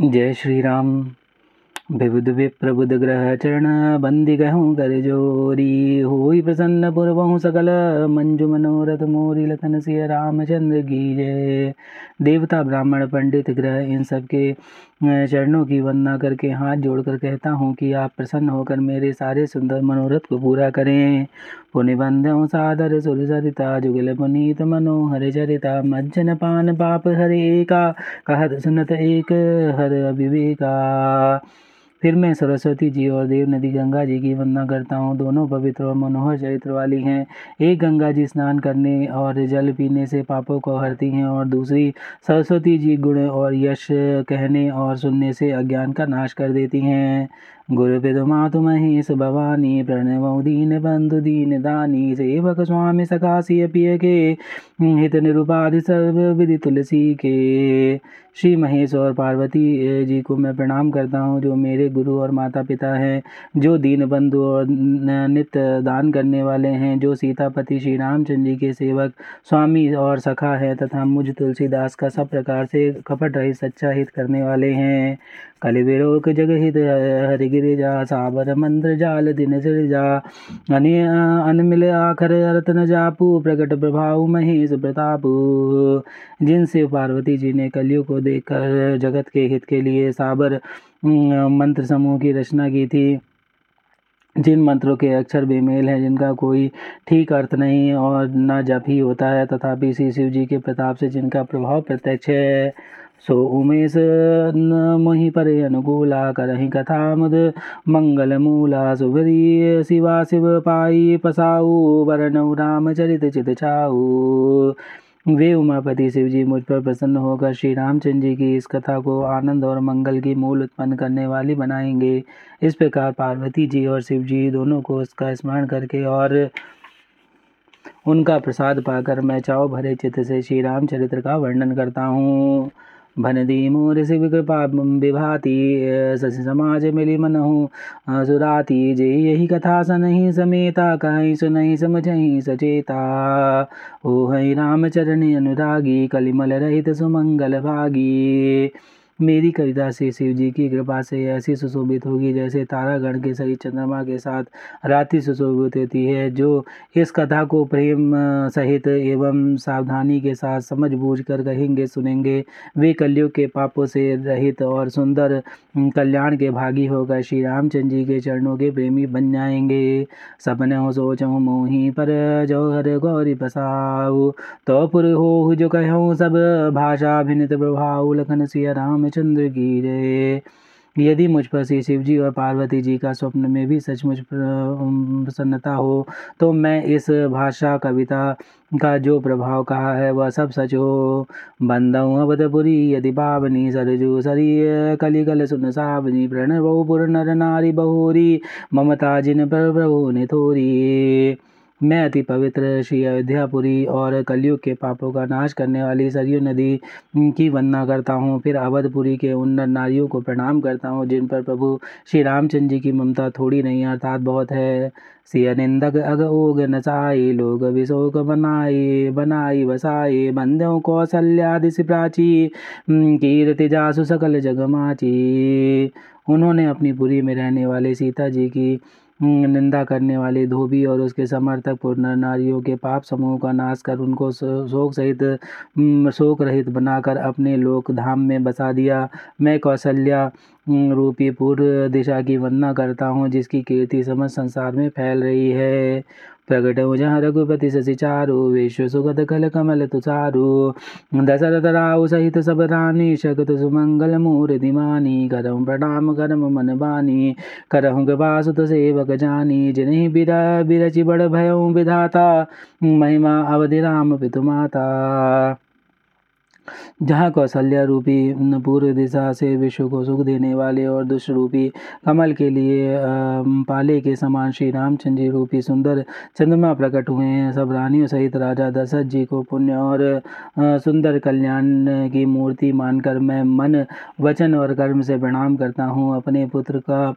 जय श्री राम विबुध विप्रबुध ग्रह चरण बंदी गहूँ कर जोरी। हो प्रसन्न पुरबहु सकल, मंजु मनोरथ मोरी, लखन सिय रामचंद्र की जय। देवता ब्राह्मण, पंडित ग्रह, इन सब के चरणों की वंदना करके हाथ जोड़कर कहता हूँ कि आप प्रसन्न होकर मेरे सारे सुंदर मनोरथ को पूरा करें। पुनिबंध सादर सुर सरिता जुगल पुनीत, मनोहर चरिता, मज्जन पान पाप हरे का कहत सुनत एक हर अभिवेका। फिर मैं सरस्वती जी और देव नदी गंगा जी की वंदना करता हूँ। दोनों पवित्र और मनोहर चरित्र वाली हैं। एक गंगा जी स्नान करने और जल पीने से पापों को हरती हैं और दूसरी सरस्वती जी गुण और यश कहने और सुनने से अज्ञान का नाश कर देती हैं। गुरुपितु मातु महेश भवानी, प्रणव दीन बंधु दीन दानी, सेवक स्वामी सखासी पिय के, हित निरुपाधि सर्व विधि तुलसी के। श्री महेश और पार्वती जी को मैं प्रणाम करता हूँ, जो मेरे गुरु और माता पिता हैं, जो दीन बंधु और नित्य दान करने वाले हैं, जो सीतापति श्री रामचंद्र जी के सेवक स्वामी और सखा है, तथा मुझ तुलसीदास का सब प्रकार से कपट रहित सच्चा हित करने वाले हैं। कलि विरोक जग हित हरि साबर मंत्र जाल दिन जा अनमिल आखर रत्न जापू प्रकट प्रभाव महेश प्रतापू जिनसे पार्वती जी ने कलियों को देखकर जगत के हित के लिए साबर मंत्र समूह की रचना की थी जिन मंत्रों के अक्षर बेमेल हैं जिनका कोई ठीक अर्थ नहीं और न जप ही होता है तथापि श्री शिव जी के प्रताप से जिनका प्रभाव प्रत्यक्ष है सो उमेश मोहि पर अनुकूला करही कथा मुद मंगल मूला सुभरी शिवा शिव पाई पसाऊ वरनऊ रामचरित चित छाऊ वे उमापति शिव जी मुझ पर प्रसन्न होकर श्री रामचंद्र जी की इस कथा को आनंद और मंगल की मूल उत्पन्न करने वाली बनाएँगे। इस प्रकार पार्वती जी और शिव जी दोनों को उसका स्मरण करके और उनका प्रसाद पाकर मैं चाव भरे चित्त से श्री रामचरित्र का वर्णन करता हूँ। भनदी मोर शिव कृपा विभाति शशि समाज मिली मनहु। सुराती जे यही कथा सनहि समेता, कहीं सुनि समझहि सचेता। ओ हई रामचरण अनुरागी कलिमल रहित सुमंगल भागी। मेरी कविता से शिव जी की कृपा से ऐसी सुशोभित होगी जैसे तारागण के सही चंद्रमा के साथ रात्रि सुशोभित होती है, जो इस कथा को प्रेम सहित एवं सावधानी के साथ समझ बूझ कर कहेंगे, सुनेंगे। वे कलयुग के पापों से रहित और सुंदर कल्याण के भागी होकर श्री रामचंद्र जी के चरणों के प्रेमी बन जाएँगे। सपने हो, सोचो मोही पर जौहर गौरी पसाऊ तो पुर हो जो कहूँ सब भाषा भिन्नत प्रभाव, लखन सिया राम रामचंद्र की जय यदि मुझ पर श्री शिव जी और पार्वती जी का स्वप्न में भी सचमुच प्रसन्नता हो तो मैं इस भाषा कविता का जो प्रभाव कहा है, वह सब सच हो। बंदऊ अवधपुरी यदि पावनी सरजू सरी कलिकल सुन सावनी प्रणव पुर नर नारी बहोरी, ममता जिन पर प्रभु ने थोरी। मैं अति पवित्र श्री अयोध्यापुरी और कलयुग के पापों का नाश करने वाली सरयू नदी की वंदना करता हूँ। फिर अवधपुरी के उन नारियों को प्रणाम करता हूँ, जिन पर प्रभु श्री रामचंद्र जी की ममता थोड़ी नहीं, अर्थात बहुत है। सिय निंदक अग ओग नचाई लोग विशोक बनाई बनाई बसाई बंदों कौशल्यादि प्राची कीर्ति जासु सकल जगमाची। उन्होंने अपनी पुरी में रहने वाले सीता जी की निंदा करने वाले धोबी और उसके समर्थक पूर्ण नारियों के पाप समूह का नाश कर उनको शोक सहित शोक रहित बनाकर अपने लोक धाम में बसा दिया। मैं कौशल्या रूपी पूर्व दिशा की वंदना करता हूँ, जिसकी कीर्ति समस्त संसार में फैल रही है। प्रकट हो जहाँ रघुपति शशि चारु, विश्व सुगत कल कमल तुचारु दशरथ राव सहित सब रानी, शगत सुमंगल मूर्ति दिमानी करम प्रणाम करम मन बानी। करहु कृपा सुत सेवक जानी। जिन्हीं बिरा, बिरचि बड़ भयऊ विधाता, महिमा अवधि राम पितु माता। जहाँ कौशल्या रूपी, पूर्व दिशा से विश्व को सुख देने वाले और दुष्ट रूपी कमल के लिए पाले के समान श्री रामचंद्र जी रूपी सुंदर चंद्रमा प्रकट हुए हैं। सब रानियों सहित राजा दशरथ जी को पुण्य और सुंदर कल्याण की मूर्ति मानकर मैं मन, वचन और कर्म से प्रणाम करता हूँ। अपने पुत्र का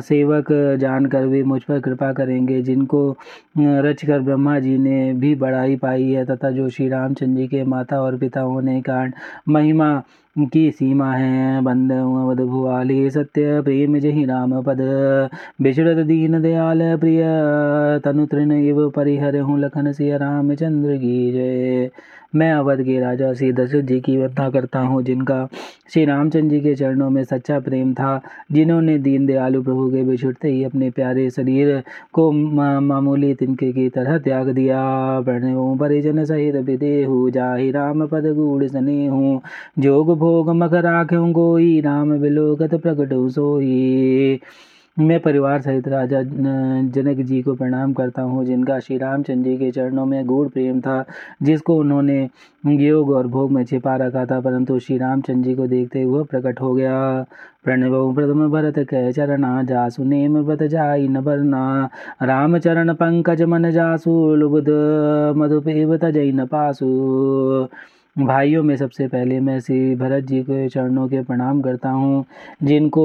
सेवक जानकर वे मुझ पर कृपा करेंगे, जिनको रचकर ब्रह्मा जी ने भी बढ़ाई पाई है, तथा जो श्री रामचंद्र जी के माता और पिता होने कारण महिमा की सीमा है, बंद अवध सत्य प्रेम जही राम पद। बिछड़त दीन दयाल प्रिय, तनु तृण इव परिहर हूँ लखन सिया रामचंद्र की जय। मैं अवध के राजा श्री दशरथ जी की वंदना करता हूँ, जिनका श्री रामचंद्र जी के चरणों में सच्चा प्रेम था, जिन्होंने दीन दयालु प्रभु के बिछुड़ते ही अपने प्यारे शरीर को मामूली तिनके की तरह त्याग दिया। परिजन सहित विदेहु जाहि राम पद गूढ़ सने हूँ, जोग भोग मख राख्यों गोई, राम बिलोकत प्रकट सोई। मैं परिवार सहित राजा जनक जी को प्रणाम करता हूँ, जिनका श्री रामचंद्र जी के चरणों में गूढ़ प्रेम था, जिसको उन्होंने योग और भोग में छिपा रखा था, परंतु श्री रामचंद्र जी को देखते हुए प्रकट हो गया। प्रणव प्रथम भरत कह चरणा जासु नेम व्रत जाई न बरना राम चरण पंकज मन जासु, लुबुद मधुपेव तजई न पासु। भाइयों में सबसे पहले मैं श्री भरत जी के चरणों के प्रणाम करता हूँ, जिनको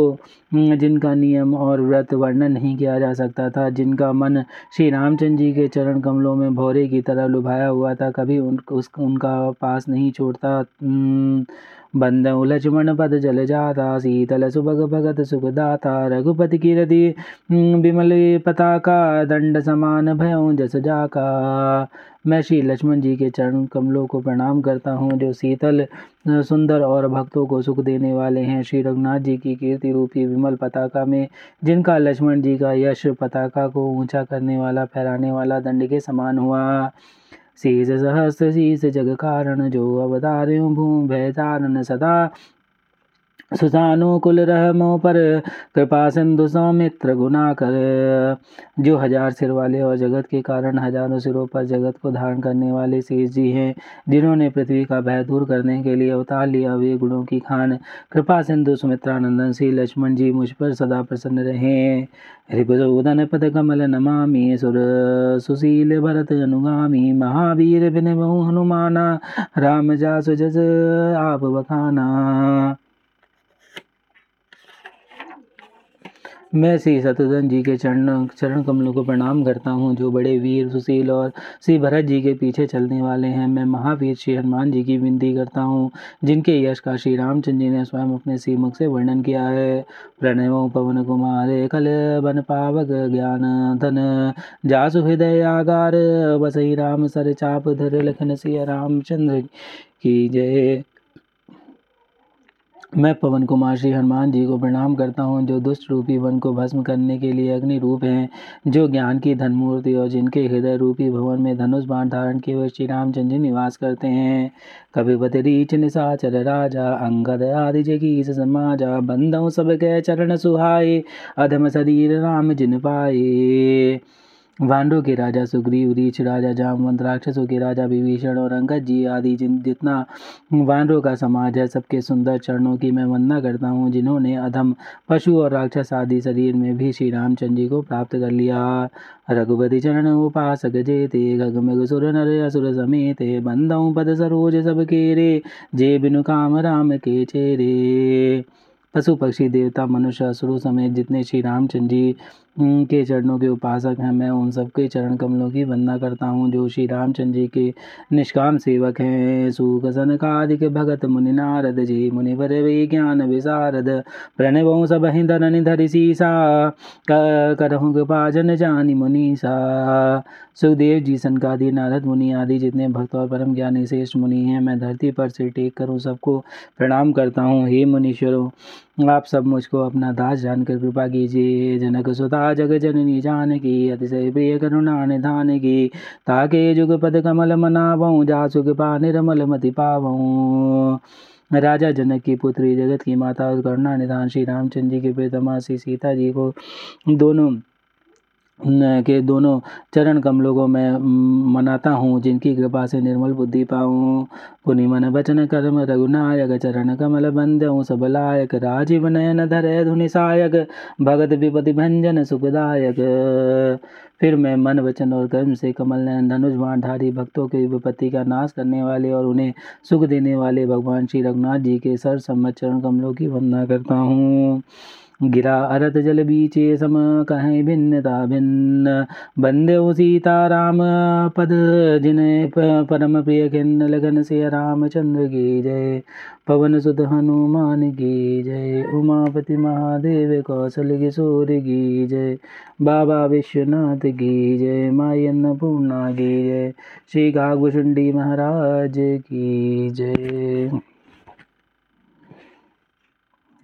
जिनका नियम और व्रत वर्णन नहीं किया जा सकता था, जिनका मन श्री रामचंद्र जी के चरण कमलों में भौरे की तरह लुभाया हुआ था, कभी उन, उस, उनका पास नहीं छोड़ता। बंद लक्ष्मण पद जल जाता, शीतल सुभग भगत सुखदाता, रघुपति की रति विमल पताका, दंड समान भयों जस जाका। मैं श्री लक्ष्मण जी के चरण कमलों को प्रणाम करता हूँ, जो शीतल, सुंदर और भक्तों को सुख देने वाले हैं। श्री रघुनाथ जी की कीर्ति रूपी विमल पताका में, जिनका लक्ष्मण जी का यश पताका को ऊँचा करने वाला, फहराने वाला दंड के समान हुआ। शीश सहस्र शीश जग कारण, जो अवतार भूम भय तारण सदा सुसानुकुल रहमो पर कृपा सिंधु सौमित्र गुना कर जो हज़ार सिर वाले और जगत के कारण हज़ारों सिरों पर जगत को धारण करने वाले शेष जी हैं, जिन्होंने पृथ्वी का भय दूर करने के लिए अवतार लिया वे गुणों की खान। कृपा सिंधु सुमित्रानंदन श्री लक्ष्मण जी मुझ पर सदा प्रसन्न रहे। रिपुदन पद कमल नमामि, सुर सुशील भरत अनुगामी, महावीर बिन हनुमाना, राम जा सुजस आप बखाना। मैं श्री शत्रुघ्न जी के चरण चरण कमलों को प्रणाम करता हूँ, जो बड़े वीर, सुशील और श्री भरत जी के पीछे चलने वाले हैं। मैं महावीर श्री हनुमान जी की विनती करता हूँ, जिनके यश का श्री रामचंद्र जी ने स्वयं अपने श्रीमुख से वर्णन किया है। प्रणव, पवन कुमार कल बन पावक ज्ञान धन, जासु हृदय आगार, बसई राम सर चाप धर, लखन सिया रामचंद्र की जय। मैं पवन कुमार श्री हनुमान जी को प्रणाम करता हूँ, जो दुष्ट रूपी वन को भस्म करने के लिए अग्नि रूप हैं, जो ज्ञान की धनमूर्ति और जिनके हृदय रूपी भवन में धनुष बाण धारण किए हुए श्री रामचंद्र जी निवास करते हैं। कविपत रीच निशाचर राजा, अंगद आदि जगी समाजा बंदों सब के चरण सुहाए, अधम शरीर राम जिन पाए। वानरों के राजा सुग्रीव, रीछ राजा, जामवंत, राक्षसों के राजा विभीषण और अंगद जी आदि जिन जितना वानरों का समाज है, सबके सुंदर चरणों की मैं वंदना करता हूँ, जिन्होंने अधम, पशु और राक्षस आदि शरीर में भी श्री रामचंद्र जी को प्राप्त कर लिया। रघुपति चरण उपासक जेते गगमग सुर नर असुर समेत बंदऊ पद सरोज सब रे, जे बिनु काम राम के चेरे। पशु पक्षी, देवता, मनुष्य, असुरों समेत जितने श्री रामचंद्र जी के चरणों के उपासक हैं। मैं उन सबके चरण कमलों की वंदना करता हूँ, जो श्री रामचंद्र जी के निष्काम सेवक हैं। सुख सनकादिक भगत मुनि नारद जी मुनि वर वे ज्ञान विशारद, प्रणव सब धन धरि सीसा करहु कृपा जन मुनीसा। सुखदेव जी, सनकादि, नारद मुनि आदि जितने भक्त और परम ज्ञानी श्रेष्ठ मुनि हैं, मैं धरती पर से टेक कर उन सबको प्रणाम करता हूँ। हे मुनीश्वरों, आप सब मुझको अपना दास जानकर कृपा कीजिए। जनक सुता जग जननी जान की अतिशय प्रिय करुणा निधान की ताके जुग पद कमल मनावऊँ जासुग पा निर्मल मति पावऊँ राजा जनक की पुत्री जगत की माता और करुणा निधान श्री रामचंद्र जी के प्रियतमा श्री सीता जी को दोनों के दोनों चरण कमलों मैं मनाता हूँ, जिनकी कृपा से निर्मल बुद्धि पाऊँ। पुनि मन वचन कर्म रघुनायक चरण कमल बंद सबलायक राजीव नयन धर धुनि सायक, भगत विपति भंजन सुखदायक। फिर मैं मन, वचन और कर्म से कमल नयन धनुष बाणधारी भक्तों के विपत्ति का नाश करने वाले और उन्हें सुख देने वाले भगवान श्री रघुनाथ जी के सर सम्मत चरण कमलों की वंदना करता हूँ। गिरा अरत जल बीचे सम कहें भिन्नता भिन्न। बंदे सीता राम पद जिन्हें परम प्रिय खिन्न लगन से रामचंद्र की जय। पवन सुत हनुमान की जय। उमापति महादेव कौशल किशोर की जय। बाबा विश्वनाथ की जय। माई अन्नपूर्णा की जय। श्री कागभुषुंडी महाराज की जय।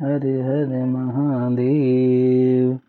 हरे हरे महादेव।